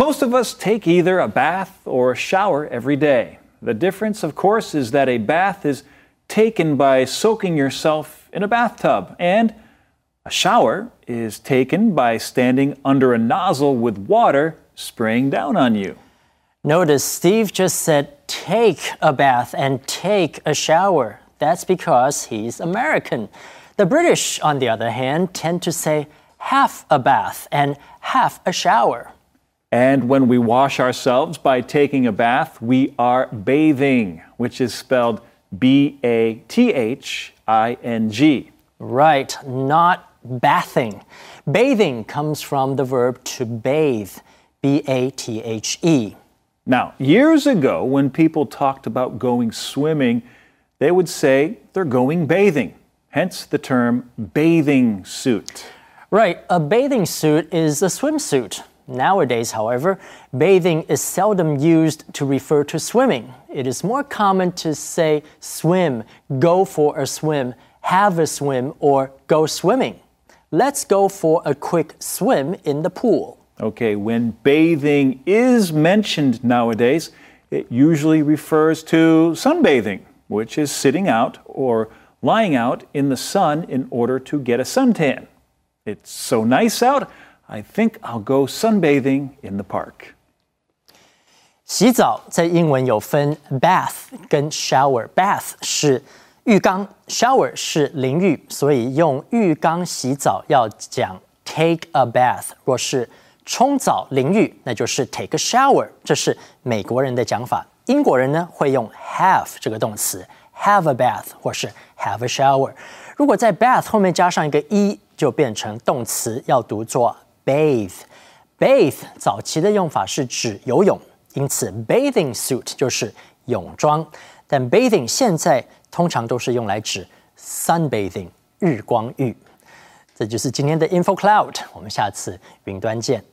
Most of us take either a bath or a shower every day. The difference, of course, is that a bath is taken by soaking yourself in a bathtub, and a shower is taken by standing under a nozzle with water spraying down on you. Notice Steve just said take a bath and take a shower. That's because he's American. The British, on the other hand, tend to say half a bath and half a shower. And when we wash ourselves by taking a bath, we are bathing, which is spelled B A T H I N G. Right, not bathing. Bathing comes from the verb to bathe, B A T H E. Now, years ago, when people talked about going swimming, they would say they're going bathing, hence the term bathing suit. Right, a bathing suit is a swimsuit. Nowadays, however, bathing is seldom used to refer to swimming. It is more common to say swim, go for a swim, have a swim, or go swimming. Let's go for a quick swim in the pool. Okay, when bathing is mentioned nowadays, it usually refers to sunbathing, which is sitting out or lying out in the sun in order to get a suntan. It's so nice out. I think I'll go sunbathing in the park. 洗澡在英文有分 bath 跟 shower。bath 是浴缸，shower 是淋浴，所以用浴缸洗澡要讲 take a bath。若是冲澡淋浴，那就是 take a shower。这是美国人的讲法。英国人呢会用 have 这个动词，have a bath 或是 have a shower。如果在 bath 后面加上一个 e，就变成动词，要读作 bathe。bathe 早期的用法是指游泳。因此，bathing suit 就是泳装，但 bathing 现在通常都是用来指 sunbathing 日光浴。这就是今天的 info cloud，我们下次云端见。